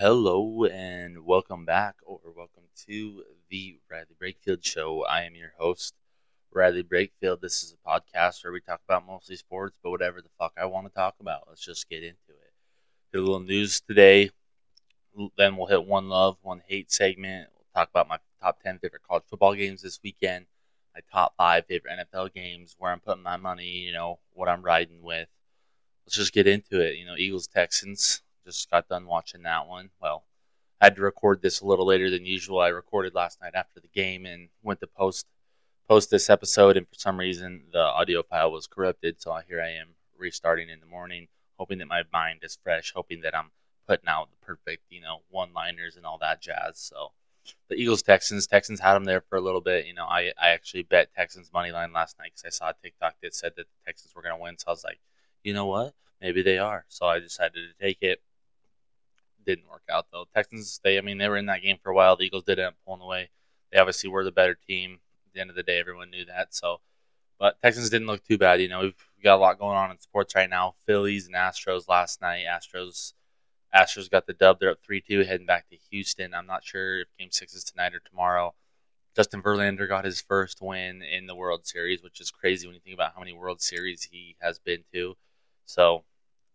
Hello and welcome back, or welcome to the Bradley Brakefield Show. I am your host, Bradley Brakefield. This is a podcast where we talk about mostly sports, but whatever the fuck I want to talk about. Let's just get into it. Did a little news today. Then we'll hit one love, one hate segment. We'll talk about my top 10 favorite college football games this weekend, my top five favorite NFL games, where I'm putting my money, you know, what I'm riding with. Let's just get into it. You know, Eagles Texans just got done watching that one. Well, I had to record this a little later than usual. I recorded last night after the game and went to post post this episode, and for some reason the audio file was corrupted. So here I am restarting in the morning, hoping that my mind is fresh, hoping that I'm putting out the perfect, you know, one liners and all that jazz. So the Eagles Texans Texans had them there for a little bit. You know, I I actually bet Texans money line last night because I saw a TikTok that said that the Texans were going to win. So I was like, you know what? Maybe they are. So I decided to take it didn't work out though. Texans, they I mean they were in that game for a while. The Eagles did end up pulling away. They obviously were the better team. At the end of the day, everyone knew that. So, but Texans didn't look too bad. You know, we've got a lot going on in sports right now. Phillies and Astros last night. Astros, Astros got the dub. They're up three two, heading back to Houston. I'm not sure if Game Six is tonight or tomorrow. Justin Verlander got his first win in the World Series, which is crazy when you think about how many World Series he has been to. So,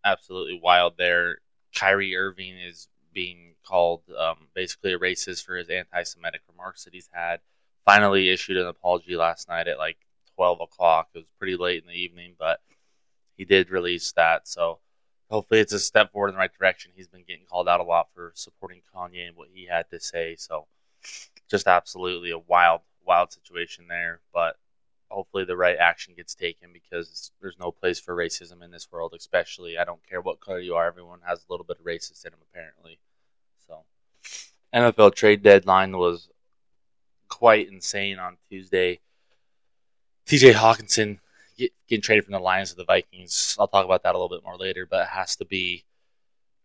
absolutely wild there. Kyrie Irving is being called um, basically a racist for his anti-Semitic remarks that he's had. Finally issued an apology last night at like 12 o'clock. It was pretty late in the evening, but he did release that. So hopefully it's a step forward in the right direction. He's been getting called out a lot for supporting Kanye and what he had to say. So just absolutely a wild, wild situation there. But hopefully the right action gets taken because there's no place for racism in this world, especially I don't care what color you are, everyone has a little bit of racist in them apparently. So NFL trade deadline was quite insane on Tuesday. TJ Hockenson get, getting traded from the Lions to the Vikings. I'll talk about that a little bit more later, but it has to be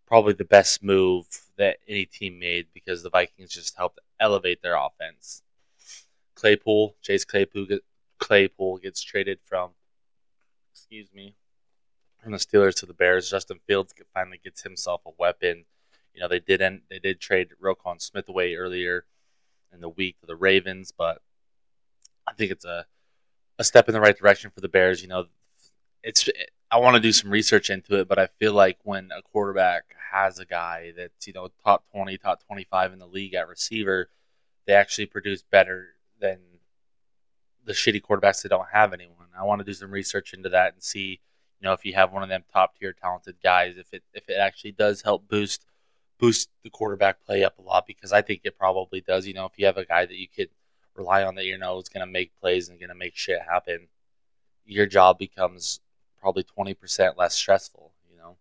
probably the best move that any team made because the Vikings just helped elevate their offense. Claypool, Chase Claypool, Claypool gets traded from, excuse me, from the Steelers to the Bears. Justin Fields finally gets himself a weapon. You know they didn't they did trade Roquan Smith away earlier in the week to the Ravens, but I think it's a a step in the right direction for the Bears. You know, it's I want to do some research into it, but I feel like when a quarterback has a guy that's you know top twenty, top twenty five in the league at receiver, they actually produce better than the shitty quarterbacks that don't have anyone. I want to do some research into that and see, you know, if you have one of them top tier talented guys, if it if it actually does help boost boost the quarterback play up a lot because I think it probably does. You know, if you have a guy that you could rely on that you know is going to make plays and going to make shit happen, your job becomes probably twenty percent less stressful. You know.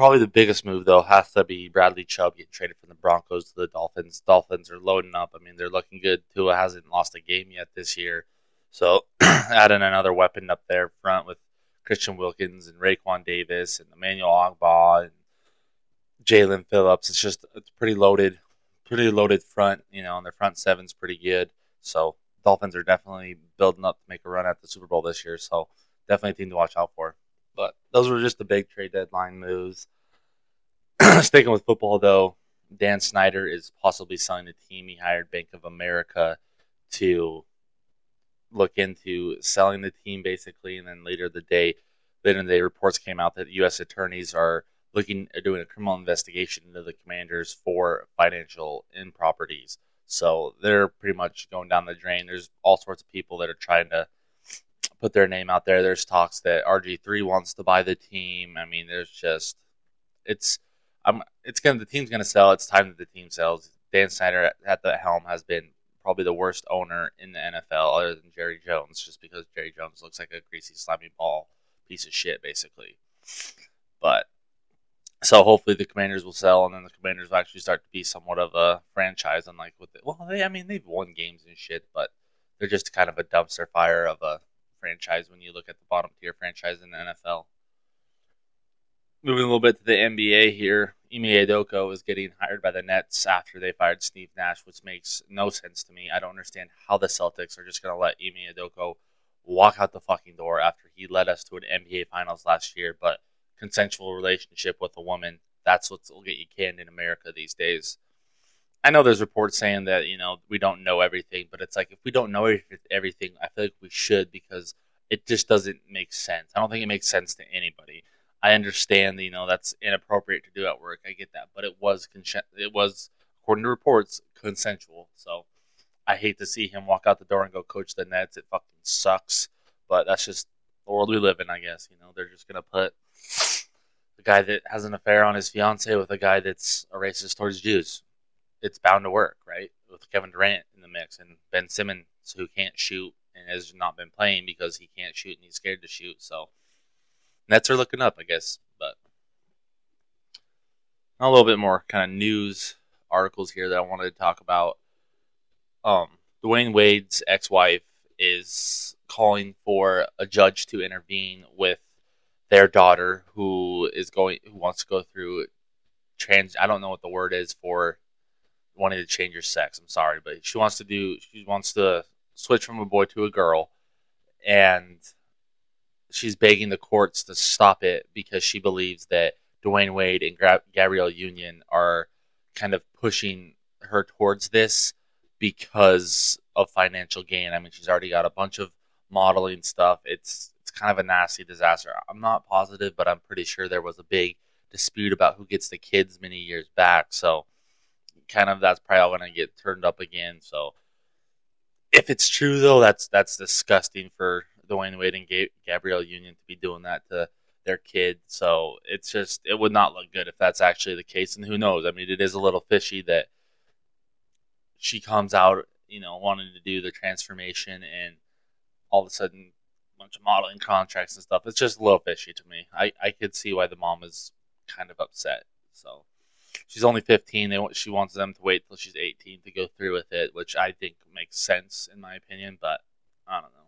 Probably the biggest move though has to be Bradley Chubb getting traded from the Broncos to the Dolphins. Dolphins are loading up. I mean, they're looking good. Tua hasn't lost a game yet this year, so adding another weapon up there front with Christian Wilkins and Raekwon Davis and Emmanuel Ogbah and Jaelan Phillips. It's just it's pretty loaded, pretty loaded front. You know, and their front seven's pretty good. So Dolphins are definitely building up to make a run at the Super Bowl this year. So definitely a team to watch out for. But those were just the big trade deadline moves. Sticking with football, though, Dan Snyder is possibly selling the team. He hired Bank of America to look into selling the team, basically. And then later the day, later in the day, reports came out that U.S. attorneys are looking are doing a criminal investigation into the commanders for financial improperties. So they're pretty much going down the drain. There's all sorts of people that are trying to put their name out there. There's talks that RG3 wants to buy the team. I mean, there's just it's I'm it's gonna the team's gonna sell. It's time that the team sells. Dan Snyder at, at the helm has been probably the worst owner in the NFL, other than Jerry Jones, just because Jerry Jones looks like a greasy, slimy ball piece of shit, basically. But so hopefully the Commanders will sell, and then the Commanders will actually start to be somewhat of a franchise. Unlike with the, well, they I mean they've won games and shit, but they're just kind of a dumpster fire of a franchise when you look at the bottom tier franchise in the NFL. Moving a little bit to the NBA here, Ime Udoka is getting hired by the Nets after they fired Steve Nash, which makes no sense to me. I don't understand how the Celtics are just going to let Ime Udoka walk out the fucking door after he led us to an NBA Finals last year, but consensual relationship with a woman that's what will get you canned in America these days. I know there's reports saying that you know we don't know everything, but it's like if we don't know everything, I feel like we should because it just doesn't make sense. I don't think it makes sense to anybody. I understand, you know, that's inappropriate to do at work. I get that, but it was it was according to reports consensual. So I hate to see him walk out the door and go coach the Nets. It fucking sucks, but that's just the world we live in. I guess you know they're just gonna put the guy that has an affair on his fiance with a guy that's a racist towards Jews. It's bound to work, right? With Kevin Durant in the mix and Ben Simmons, who can't shoot and has not been playing because he can't shoot and he's scared to shoot. So Nets are looking up, I guess. But a little bit more kind of news articles here that I wanted to talk about. Um, Dwyane Wade's ex-wife is calling for a judge to intervene with their daughter who is going who wants to go through trans I don't know what the word is for wanting to change your sex. I'm sorry, but she wants to do she wants to switch from a boy to a girl and she's begging the courts to stop it because she believes that Dwyane Wade and Gabrielle Union are kind of pushing her towards this because of financial gain. I mean, she's already got a bunch of modeling stuff. It's it's kind of a nasty disaster. I'm not positive, but I'm pretty sure there was a big dispute about who gets the kids many years back. So kind of that's probably going to get turned up again. So if it's true though, that's that's disgusting for Dwyane Wade and Gabrielle Union to be doing that to their kid. So it's just it would not look good if that's actually the case. And who knows? I mean, it is a little fishy that she comes out, you know, wanting to do the transformation and all of a sudden bunch of modeling contracts and stuff. It's just a little fishy to me. I, I could see why the mom is kind of upset. So she's only 15. They she wants them to wait till she's 18 to go through with it, which I think makes sense in my opinion. But I don't know.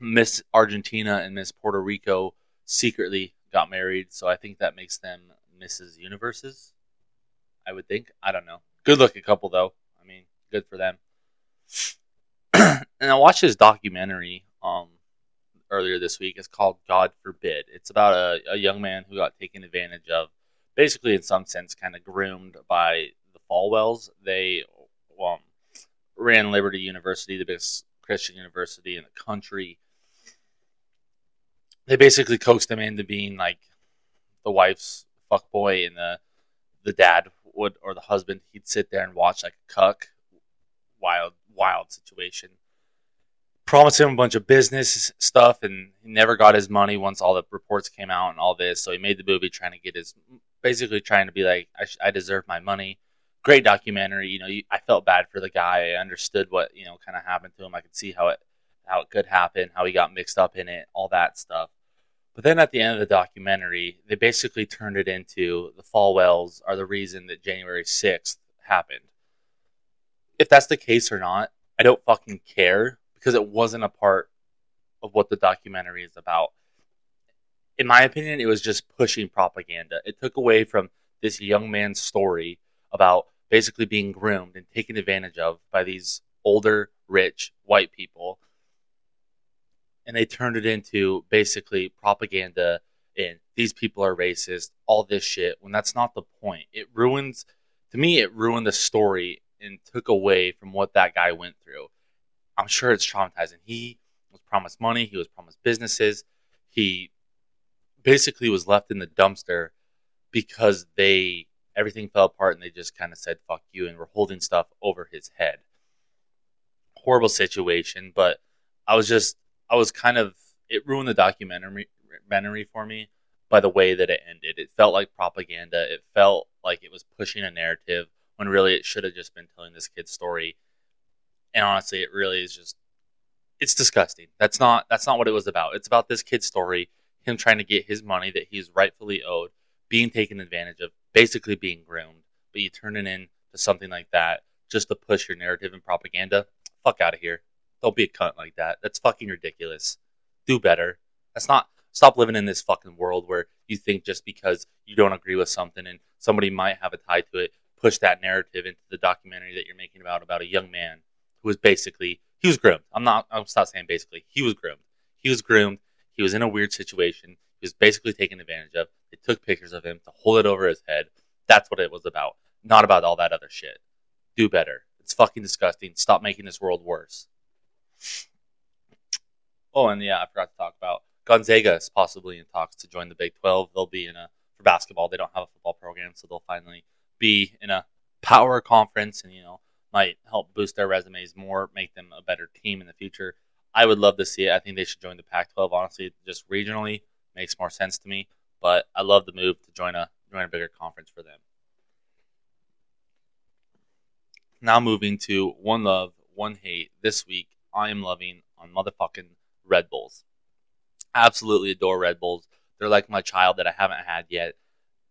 Miss Argentina and Miss Puerto Rico secretly got married, so I think that makes them Mrs. Universes. I would think. I don't know. Good looking couple though. I mean, good for them. and I watched this documentary um, earlier this week. It's called God Forbid. It's about a, a young man who got taken advantage of, basically in some sense, kind of groomed by the Falwells. They um, ran Liberty University, the biggest Christian university in the country. They basically coaxed him into being like the wife's fuck boy, and the the dad would or the husband he'd sit there and watch like a cuck. Wild, wild situation promised him a bunch of business stuff and he never got his money once all the reports came out and all this. So he made the movie trying to get his, basically trying to be like, I, I deserve my money. Great documentary. You know, you, I felt bad for the guy. I understood what, you know, kind of happened to him. I could see how it, how it could happen, how he got mixed up in it, all that stuff. But then at the end of the documentary, they basically turned it into the Falwells are the reason that January 6th happened. If that's the case or not, I don't fucking care because it wasn't a part of what the documentary is about. In my opinion, it was just pushing propaganda. It took away from this young man's story about basically being groomed and taken advantage of by these older, rich white people. And they turned it into basically propaganda and these people are racist, all this shit, when that's not the point. It ruins, to me, it ruined the story and took away from what that guy went through. I'm sure it's traumatizing. He was promised money, he was promised businesses. He basically was left in the dumpster because they everything fell apart and they just kind of said fuck you and were holding stuff over his head. Horrible situation, but I was just I was kind of it ruined the documentary for me by the way that it ended. It felt like propaganda. It felt like it was pushing a narrative when really it should have just been telling this kid's story and honestly, it really is just it's disgusting. That's not that's not what it was about. It's about this kid's story, him trying to get his money that he's rightfully owed, being taken advantage of, basically being groomed. But you turn it into something like that just to push your narrative and propaganda. Fuck out of here. Don't be a cunt like that. That's fucking ridiculous. Do better. That's not stop living in this fucking world where you think just because you don't agree with something and somebody might have a tie to it, push that narrative into the documentary that you're making about about a young man who was basically he was groomed. I'm not. I'm not saying basically. He was groomed. He was groomed. He was in a weird situation. He was basically taken advantage of. They took pictures of him to hold it over his head. That's what it was about. Not about all that other shit. Do better. It's fucking disgusting. Stop making this world worse. Oh, and yeah, I forgot to talk about Gonzaga is possibly in talks to join the Big 12. They'll be in a for basketball. They don't have a football program, so they'll finally be in a power conference, and you know might help boost their resumes more, make them a better team in the future. I would love to see it. I think they should join the Pac-12. Honestly, just regionally makes more sense to me. But I love the move to join a join a bigger conference for them. Now moving to one love, one hate. This week, I am loving on motherfucking Red Bulls. Absolutely adore Red Bulls. They're like my child that I haven't had yet.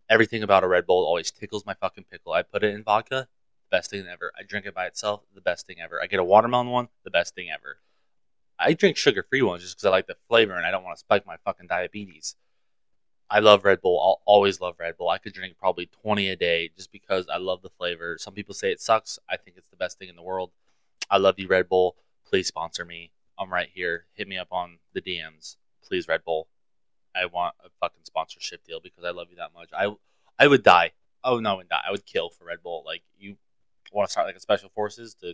Everything about a Red Bull always tickles my fucking pickle. I put it in vodka, best thing ever. I drink it by itself, the best thing ever. I get a watermelon one, the best thing ever. I drink sugar free ones just because I like the flavor and I don't want to spike my fucking diabetes. I love Red Bull. I'll always love Red Bull. I could drink probably 20 a day just because I love the flavor. Some people say it sucks. I think it's the best thing in the world. I love you, Red Bull. Please sponsor me. I'm right here. Hit me up on the DMs. Please, Red Bull. I want a fucking sponsorship deal because I love you that much. I I would die. Oh no, I would die. I would kill for Red Bull. Like you want to start like a special forces to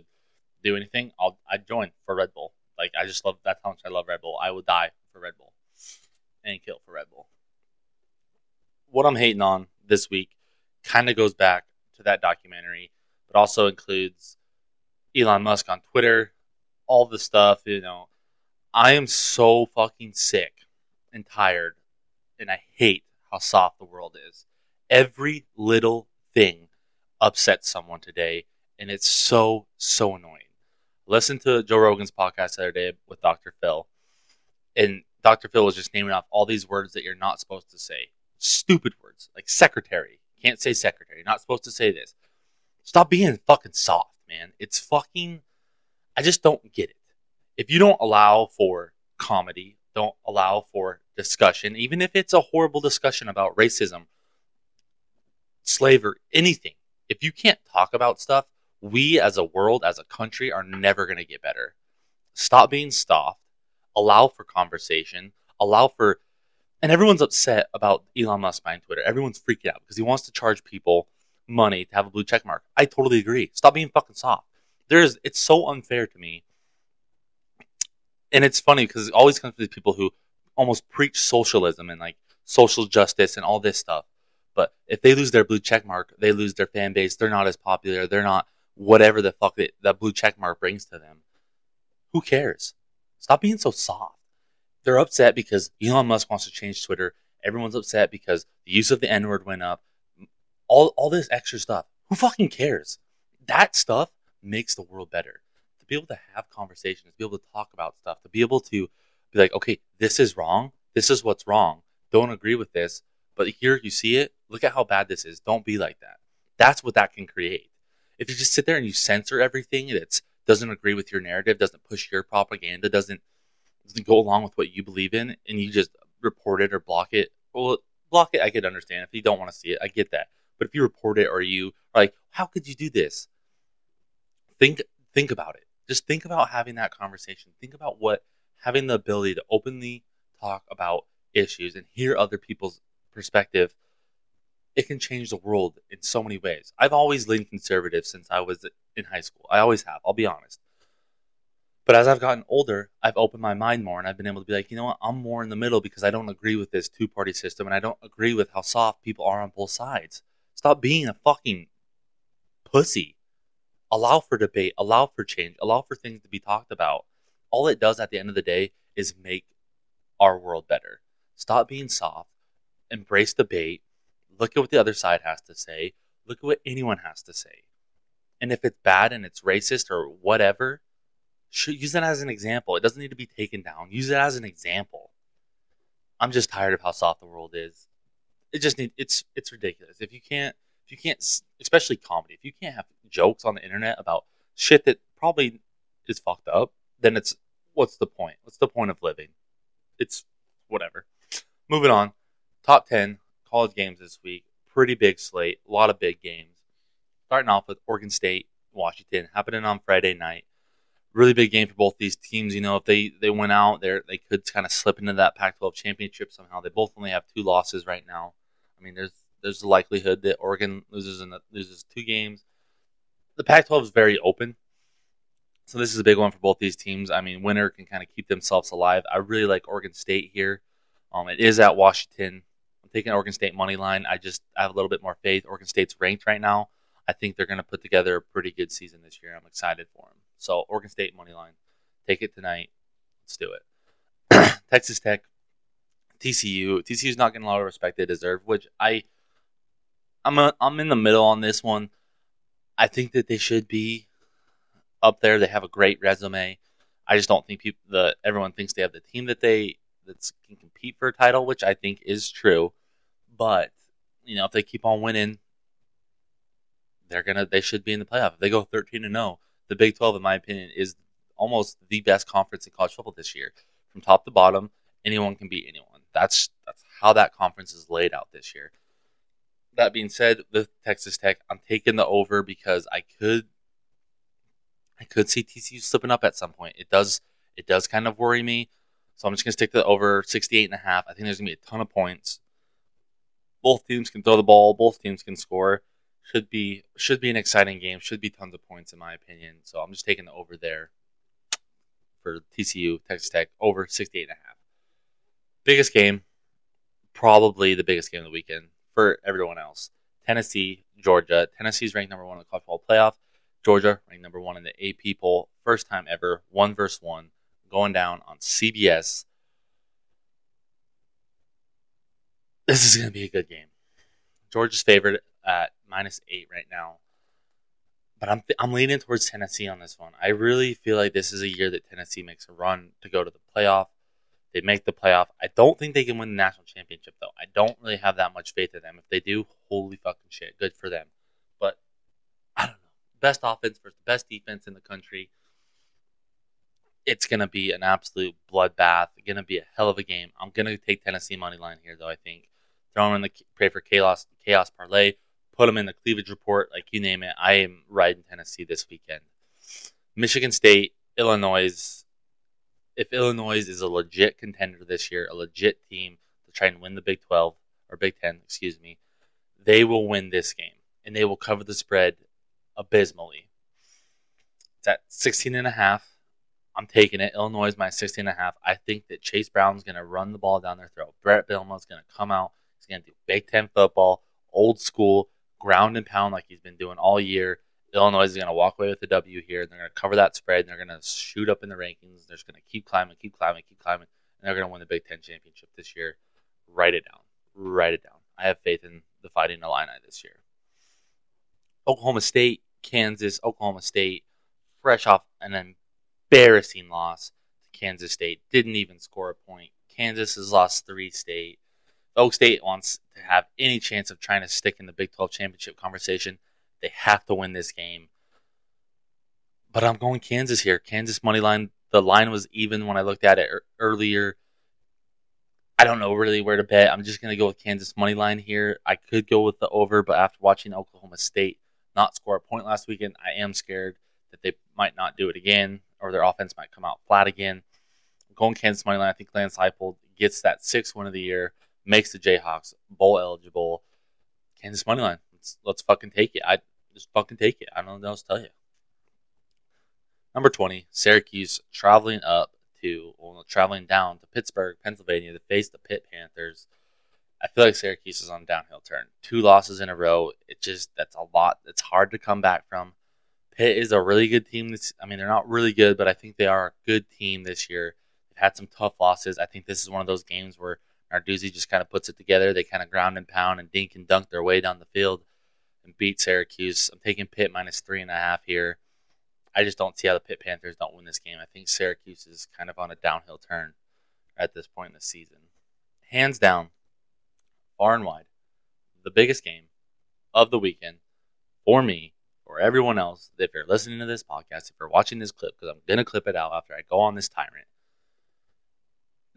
do anything, I'll I'd join for Red Bull. Like I just love that's how much I love Red Bull. I would die for Red Bull and kill for Red Bull. What I'm hating on this week kind of goes back to that documentary, but also includes Elon Musk on Twitter, all the stuff. You know, I am so fucking sick and tired, and I hate how soft the world is. Every little thing upsets someone today, and it's so so annoying. Listen to Joe Rogan's podcast the other day with Dr. Phil, and Dr. Phil was just naming off all these words that you're not supposed to say. Stupid words like secretary. Can't say secretary. Not supposed to say this. Stop being fucking soft, man. It's fucking. I just don't get it. If you don't allow for comedy, don't allow for discussion, even if it's a horrible discussion about racism, slavery, anything, if you can't talk about stuff, we as a world, as a country, are never going to get better. Stop being soft. Allow for conversation. Allow for, and everyone's upset about Elon Musk buying Twitter. Everyone's freaking out because he wants to charge people money to have a blue check mark. I totally agree. Stop being fucking soft. There's, it's so unfair to me. And it's funny because it always comes to these people who almost preach socialism and like social justice and all this stuff. But if they lose their blue check mark, they lose their fan base. They're not as popular. They're not whatever the fuck that, that blue check mark brings to them. Who cares? Stop being so soft. They're upset because Elon Musk wants to change Twitter. Everyone's upset because the use of the N word went up. All, all this extra stuff. Who fucking cares? That stuff makes the world better. To be able to have conversations, to be able to talk about stuff, to be able to be like, okay, this is wrong. This is what's wrong. Don't agree with this. But here you see it. Look at how bad this is. Don't be like that. That's what that can create. If you just sit there and you censor everything that doesn't agree with your narrative, doesn't push your propaganda, doesn't doesn't go along with what you believe in, and you just report it or block it, well, block it. I could understand if you don't want to see it. I get that. But if you report it or you are like, how could you do this? Think think about it. Just think about having that conversation. Think about what having the ability to openly talk about issues and hear other people's perspective, it can change the world in so many ways. I've always leaned conservative since I was in high school. I always have, I'll be honest. But as I've gotten older, I've opened my mind more and I've been able to be like, you know what, I'm more in the middle because I don't agree with this two party system and I don't agree with how soft people are on both sides. Stop being a fucking pussy. Allow for debate, allow for change, allow for things to be talked about. All it does at the end of the day is make our world better. Stop being soft embrace debate, look at what the other side has to say, look at what anyone has to say. And if it's bad and it's racist or whatever, use it as an example. It doesn't need to be taken down. Use it as an example. I'm just tired of how soft the world is. It just need it's it's ridiculous. If you can't if you can't especially comedy, if you can't have jokes on the internet about shit that probably is fucked up, then it's what's the point? What's the point of living? It's whatever. Moving on top 10 college games this week. Pretty big slate, a lot of big games. Starting off with Oregon State, Washington, happening on Friday night. Really big game for both these teams. You know, if they, they went out there, they could kind of slip into that Pac 12 championship somehow. They both only have two losses right now. I mean, there's there's the likelihood that Oregon loses the, loses two games. The Pac-12 is very open, so this is a big one for both these teams. I mean, winner can kind of keep themselves alive. I really like Oregon State here. Um, it is at Washington. Taking Oregon State money line. I just I have a little bit more faith. Oregon State's ranked right now. I think they're going to put together a pretty good season this year. I'm excited for them. So Oregon State money line, take it tonight. Let's do it. Texas Tech, TCU. TCU is not getting a lot of respect they deserve, which I, I'm a, I'm in the middle on this one. I think that they should be up there. They have a great resume. I just don't think people the everyone thinks they have the team that they that can compete for a title, which I think is true. But you know, if they keep on winning, they're gonna they should be in the playoff. If they go thirteen and zero, the Big Twelve, in my opinion, is almost the best conference in college football this year, from top to bottom. Anyone can beat anyone. That's that's how that conference is laid out this year. That being said, with Texas Tech, I'm taking the over because I could I could see TCU slipping up at some point. It does it does kind of worry me. So I'm just going to stick to the over 68 and a half. I think there's going to be a ton of points. Both teams can throw the ball, both teams can score. Should be should be an exciting game. Should be tons of points in my opinion. So I'm just taking the over there for TCU, Texas Tech over 68 and a half. Biggest game, probably the biggest game of the weekend for everyone else. Tennessee, Georgia. Tennessee's ranked number one in the college football playoff. Georgia ranked number one in the AP poll, first time ever, one versus one, going down on CBS. This is going to be a good game. Georgia's favored at minus eight right now, but I'm I'm leaning towards Tennessee on this one. I really feel like this is a year that Tennessee makes a run to go to the playoff. They make the playoff. I don't think they can win the national championship though. I don't really have that much faith in them. If they do, holy fucking shit, good for them. But I don't know best offense versus the best defense in the country. It's to be an absolute bloodbath. It's to be a hell of a game. I'm to take Tennessee money line here, though. I think throw them in the pray for chaos chaos parlay, put them in the cleavage report, like you name it. I am riding Tennessee this weekend. Michigan State, Illinois. If Illinois is a legit contender this year, a legit team to try and win the Big 12 or Big 10, excuse me, they will win this game and they will cover the spread abysmally. It's at 16 and a half. I'm taking it. Illinois is my 16 and a half. I think that Chase Brown's going to run the ball down their throat. Bret Bielema's going to come out. He's going to do Big Ten football, old school, ground and pound like he's been doing all year. Illinois is going to walk away with the W here. They're going to cover that spread. And they're going to shoot up in the rankings. They're just going to keep climbing, keep climbing, keep climbing. And they're going to win the Big Ten championship this year. Write it down. Write it down. I have faith in the Fighting Illini this year. Oklahoma State, Kansas, Oklahoma State, fresh off an embarrassing loss to Kansas State, didn't even score a point. Kansas has lost three state. Oak State wants to have any chance of trying to stick in the Big 12 championship conversation. They have to win this game. But I'm going Kansas here. Kansas money line. The line was even when I looked at it earlier. I don't know really where to bet. I'm just going to go with Kansas money line here. I could go with the over, but after watching Oklahoma State not score a point last weekend, I am scared that they might not do it again or their offense might come out flat again. I'm going Kansas money line. I think Lance Leipold gets that sixth win of the year, makes the Jayhawks bowl eligible. Kansas money line. Let's, let's fucking take it. I just fucking take it. I don't know what else to tell you. Number 20, Syracuse traveling up to, well, traveling down to Pittsburgh, Pennsylvania to face the Pitt Panthers. I feel like Syracuse is on a downhill turn. Two losses in a row. It just that's a lot. It's hard to come back from. Pitt is a really good team. This, I mean, they're not really good, but I think they are a good team this year. They've had some tough losses. I think this is one of those games where Narduzzi just kind of puts it together. They kind of ground and pound and dink and dunk their way down the field and beat Syracuse. I'm taking Pitt minus three and a half here. I just don't see how the Pitt Panthers don't win this game. I think Syracuse is kind of on a downhill turn at this point in the season. Hands down, far and wide, the biggest game of the weekend for me, for everyone else. If you're listening to this podcast, if you're watching this clip, because I'm going to clip it out after I go on this tyrant.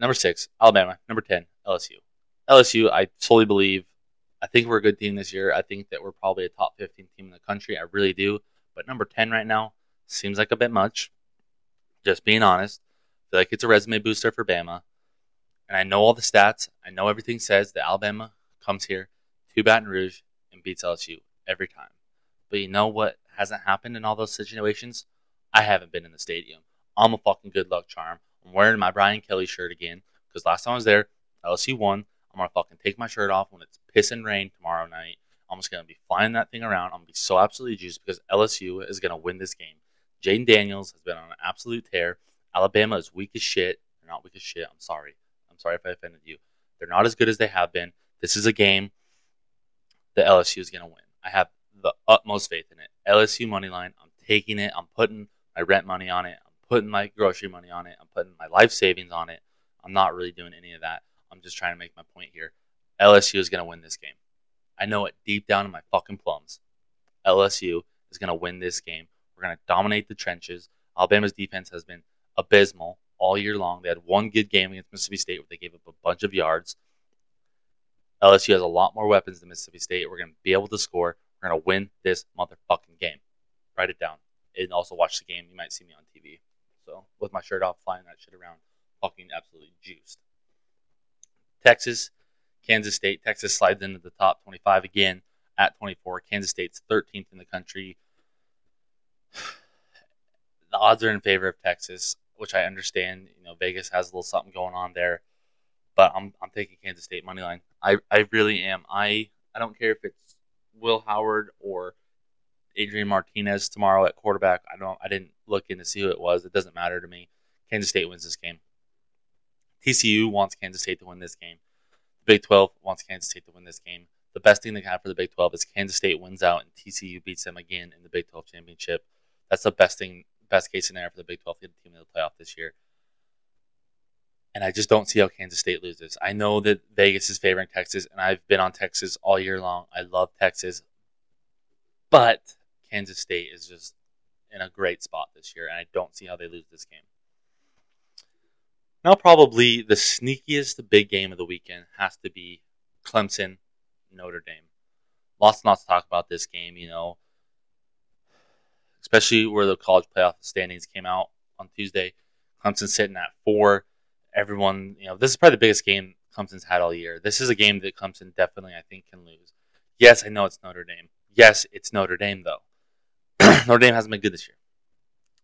Number six, Alabama. Number 10, LSU. LSU, I solely believe, I think we're a good team this year. I think that we're probably a top 15 team in the country. I really do. But number 10 right now seems like a bit much. Just being honest. I feel like it's a resume booster for Bama and I know all the stats. I know everything says that Alabama comes here, to Baton Rouge and beats LSU every time. But you know what hasn't happened in all those situations? I haven't been in the stadium. I'm a fucking good luck charm. I'm wearing my Brian Kelly shirt again because last time I was there, LSU won. I'm gonna fucking take my shirt off when it's piss and rain tomorrow night. I'm just gonna be flying that thing around. I'm gonna be so absolutely juiced because LSU is gonna win this game. Jayden Daniels has been on an absolute tear. Alabama is weak as shit. They're not weak as shit. I'm sorry. I'm sorry if I offended you. They're not as good as they have been. This is a game that LSU is gonna win. I have the utmost faith in it. LSU money line. I'm taking it. I'm putting my rent money on it. I'm putting my grocery money on it. I'm putting my life savings on it. I'm not really doing any of that. I'm just trying to make my point here. LSU is going to win this game. I know it deep down in my fucking plums. LSU is going to win this game. We're going to dominate the trenches. Alabama's defense has been abysmal all year long. They had one good game against Mississippi State where they gave up a bunch of yards. LSU has a lot more weapons than Mississippi State. We're going to be able to score. We're going to win this motherfucking game. Write it down. And also watch the game. You might see me on TV. So, with my shirt off, flying that shit around, fucking absolutely juiced. Texas, Kansas State. Texas slides into the top 25 again at 24. Kansas State's 13th in the country. The odds are in favor of Texas, which I understand. You know, Vegas has a little something going on there, but I'm I'm taking Kansas State money line. I I really am. I I don't care if it's Will Howard or Adrian Martinez tomorrow at quarterback. I don't. I didn't look in to see who it was. It doesn't matter to me. Kansas State wins this game. TCU wants Kansas State to win this game. The Big 12 wants Kansas State to win this game. The best thing they can have for the Big 12 is Kansas State wins out and TCU beats them again in the Big 12 championship. That's the best thing, best case scenario for the Big 12 to get the team in the playoff this year. And I just don't see how Kansas State loses. I know that Vegas is favoring Texas, and I've been on Texas all year long. I love Texas, but Kansas State is just in a great spot this year, and I don't see how they lose this game. Now, probably the sneakiest big game of the weekend has to be Clemson Notre Dame. Lots and lots to talk about this game, you know, especially where the college playoff standings came out on Tuesday. Clemson sitting at four. Everyone, you know, this is probably the biggest game Clemson's had all year. This is a game that Clemson definitely, I think, can lose. Yes, I know it's Notre Dame. Yes, it's Notre Dame, though. Notre Dame hasn't been good this year.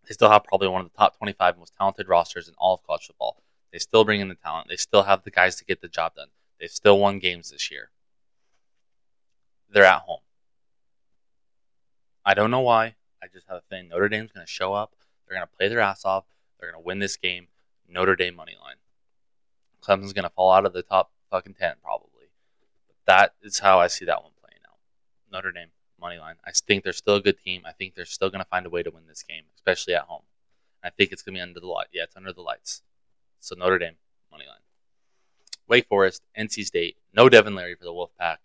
They still have probably one of the top 25 most talented rosters in all of college football. They still bring in the talent. They still have the guys to get the job done. They've still won games this year. They're at home. I don't know why. I just have a thing. Notre Dame's going to show up. They're going to play their ass off. They're going to win this game. Notre Dame money line. Clemson's going to fall out of the top fucking 10 probably. But that is how I see that one playing out. Notre Dame money line. I think they're still a good team. I think they're still going to find a way to win this game, especially at home. I think it's going to be under the light. Yeah, it's under the lights. So Notre Dame money line. Wake Forest, NC State, no Devin Leary for the Wolfpack,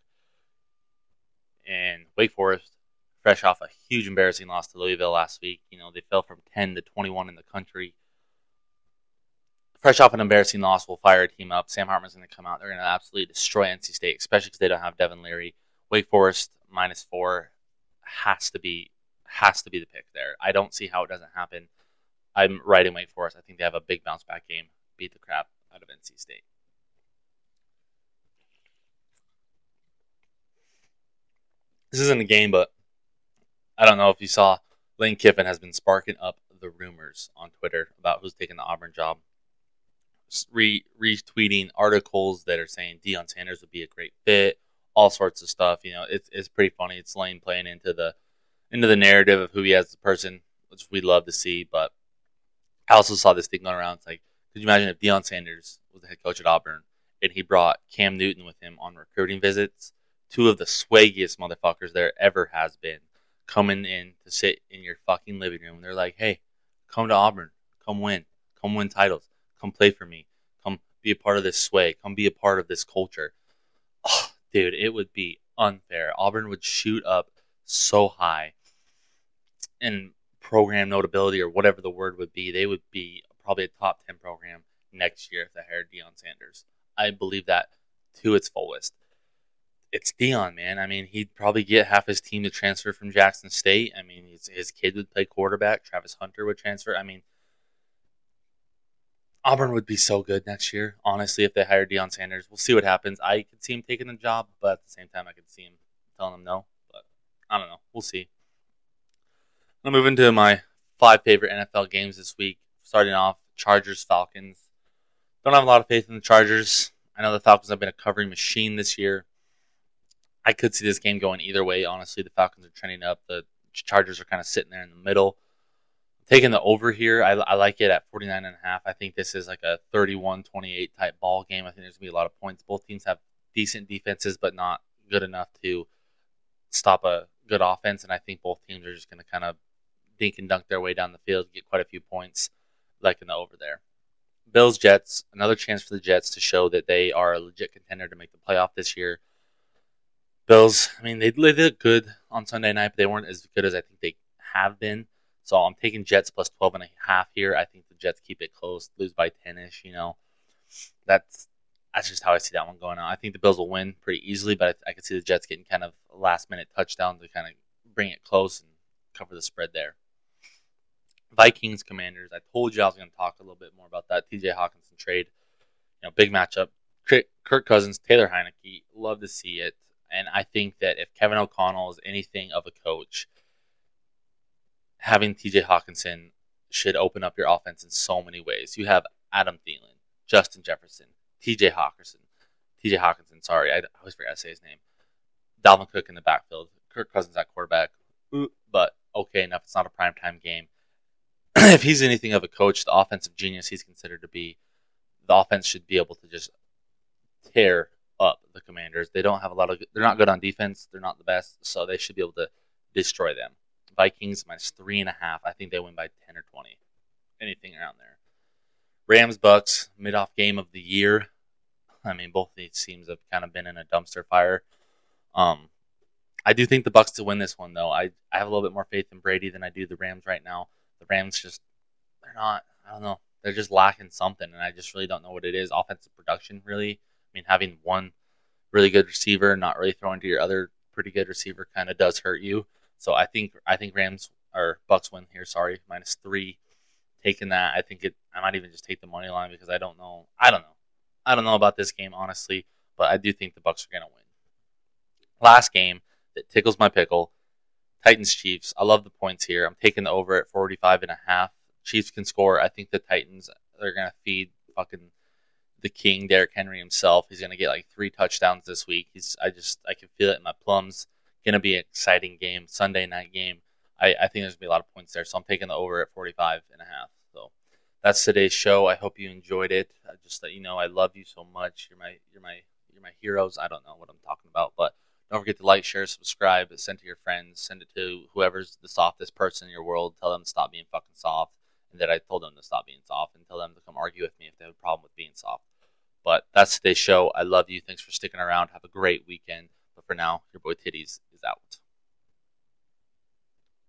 and Wake Forest, fresh off a huge embarrassing loss to Louisville last week. You know they fell from 10 to 21 in the country. Fresh off an embarrassing loss, will fire a team up. Sam Hartman's going to come out. They're going to absolutely destroy NC State, especially because they don't have Devin Leary. Wake Forest minus four has to be has to be the pick there. I don't see how it doesn't happen. I'm riding Wake Forest. I think they have a big bounce back game. Beat the crap out of NC State. This isn't a game, but I don't know if you saw. Lane Kiffin has been sparking up the rumors on Twitter about who's taking the Auburn job. Re- retweeting articles that are saying Deion Sanders would be a great fit all sorts of stuff. You know, it's it's pretty funny. It's Lane playing into the into the narrative of who he has as a person, which we love to see. But I also saw this thing going around. It's like, could you imagine if Deion Sanders was the head coach at Auburn and he brought Cam Newton with him on recruiting visits? Two of the swaggiest motherfuckers there ever has been coming in to sit in your fucking living room. They're like, hey, come to Auburn, come win, come win titles, come play for me, come be a part of this sway, come be a part of this culture. Oh, dude, it would be unfair. Auburn would shoot up so high in program notability or whatever the word would be. They would be probably a top 10 program next year if they hired Deion Sanders. I believe that to its fullest. It's Deion, man. I mean, he'd probably get half his team to transfer from Jackson State. I mean, his, his kid would play quarterback. Travis Hunter would transfer. I mean, Auburn would be so good next year. Honestly, if they hire Deion Sanders, we'll see what happens. I could see him taking the job, but at the same time, I could see him telling him no. But I don't know. We'll see. I'll move into my five favorite NFL games this week. Starting off, Chargers Falcons. Don't have a lot of faith in the Chargers. I know the Falcons have been a covering machine this year. I could see this game going either way. Honestly, the Falcons are trending up. The Chargers are kind of sitting there in the middle. Taking the over here. I, I like it at 49 and a half. I think this is like a 31-28 type ball game. I think there's going to be a lot of points. Both teams have decent defenses, but not good enough to stop a good offense. And I think both teams are just going to kind of dink and dunk their way down the field, get quite a few points, like in the over there. Bills Jets, another chance for the Jets to show that they are a legit contender to make the playoff this year. Bills, I mean, they, did good on Sunday night, but they weren't as good as I think they have been. So I'm taking Jets plus 12 and a half here. I think the Jets keep it close, lose by 10ish, you know. That's that's just how I see that one going on. I think the Bills will win pretty easily, but I, I could see the Jets getting kind of last minute touchdown to kind of bring it close and cover the spread there. Vikings Commanders. I told you I was going to talk a little bit more about that TJ Hockenson trade. You know, big matchup. Kirk Cousins, Taylor Heinicke, Love to see it. And I think that if Kevin O'Connell is anything of a coach, having TJ Hockenson should open up your offense in so many ways. You have Adam Thielen, Justin Jefferson, TJ Hockenson, TJ Hockenson, sorry, I always forget to say his name. Dalvin Cook in the backfield, Kirk Cousins at quarterback. But okay enough, it's not a primetime game. if he's anything of a coach, the offensive genius he's considered to be, the offense should be able to just tear up the Commanders. They don't have a lot of. They're not good on defense. They're not the best, so they should be able to destroy them. Vikings minus three and a half. I think they win by ten or twenty. Anything around there. Rams Bucks mid off game of the year. I mean, both these teams have kind of been in a dumpster fire. Um, I do think the Bucks to win this one though. I I have a little bit more faith in Brady than I do the Rams right now. The Rams just they're not. I don't know. They're just lacking something, and I just really don't know what it is. Offensive production, really. I mean, having one really good receiver, not really throwing to your other pretty good receiver, kind of does hurt you. So I think I think Rams or Bucks win here. Sorry, minus three. Taking that, I think it. I might even just take the money line because I don't know. I don't know. I don't know about this game honestly, but I do think the Bucks are going to win. Last game that tickles my pickle. Titans Chiefs. I love the points here. I'm taking the over at 45 and a half. Chiefs can score. I think the Titans they're going to feed fucking the king, Derrick Henry himself. He's going to get like three touchdowns this week. He's I just I can feel it in my plums. Going to be an exciting game, Sunday night game. I, I think there's going to be a lot of points there, so I'm taking the over at 45 and a half. So that's today's show. I hope you enjoyed it. I just let you know I love you so much. You're my you're my you're my heroes. I don't know what I'm talking about, but don't forget to like, share, subscribe, send to your friends, send it to whoever's the softest person in your world. Tell them to stop being fucking soft, and that I told them to stop being soft, and tell them to come argue with me if they have a problem with being soft. But that's today's show. I love you. Thanks for sticking around. Have a great weekend. But for now, your boy Titties is out.